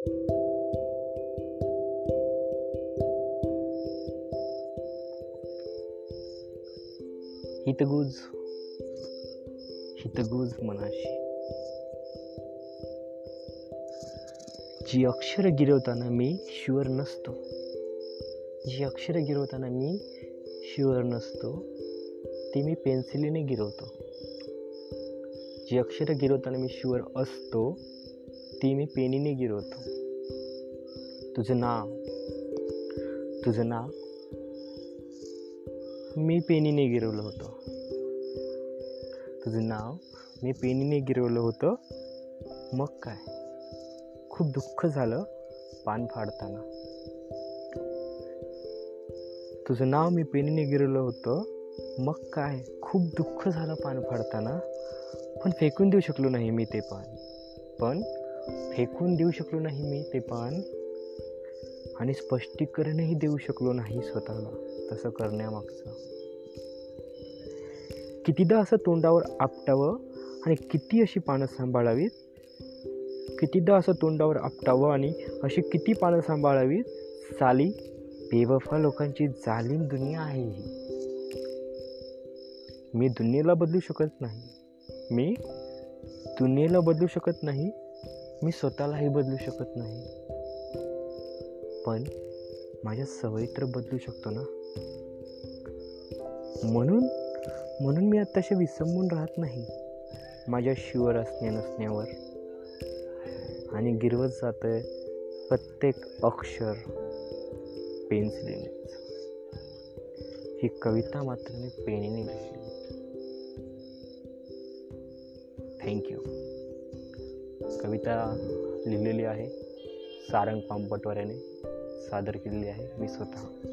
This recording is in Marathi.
हितगुज हितगुज मनाशी. जी अक्षर गिरवताना मी शुअर नसतो. जी अक्षर गिरवताना मी शुअर नसतो ती मी पेन्सिलीने गिरवतो. जी अक्षर गिरवताना मी शुअर असतो ती मी पेनीने गिरवतो तुझं नाव? तुझं नाव? मी पेनीने गिरवलं होतं. तुझं नाव? मी पेनीने गिरवलं होतं. मग काय? खूप दुःख झालं पान फाडताना. तुझं नाव मी पेनीने गिरवलं होतं. मग काय? खूप दुःख झालं पान फाडताना. पण फेकून देऊ शकलो नाही मी ते पान. पण फेकून देऊ शकलो नाही मी ते पान आणि स्पष्टीकरणही देऊ शकलो नाही स्वतःला तसं करण्यामागचं. कितीदा असं तोंडावर आपटावं आणि किती अशी पानं सांभाळावीत? कितीदा असं तोंडावर आपटावं आणि अशी किती पानं सांभाळावीत? साली बेवफा लोकांची जालीम दुनिया आहे ही. मी दुनियेला बदलू शकत नाही. मी दुनियेला बदलू शकत नाही. मी स्वतःलाही बदलू शकत नाही. पण माझ्या सवयी तर बदलू शकतो ना? म्हणून म्हणून मी आत्ताशा विसंबून राहत नाही. माझ्या शिवर असण्या नसण्यावर. आणि गिरवत जात आहे प्रत्येक अक्षर पेन्सिलीनेच. ही कविता मात्र मी पेनीने लिहिली. थँक्यू कविता लिहिलेली आहे. सारंग पांपटवाऱ्याने सादर केलेली आहे. मी स्वतः.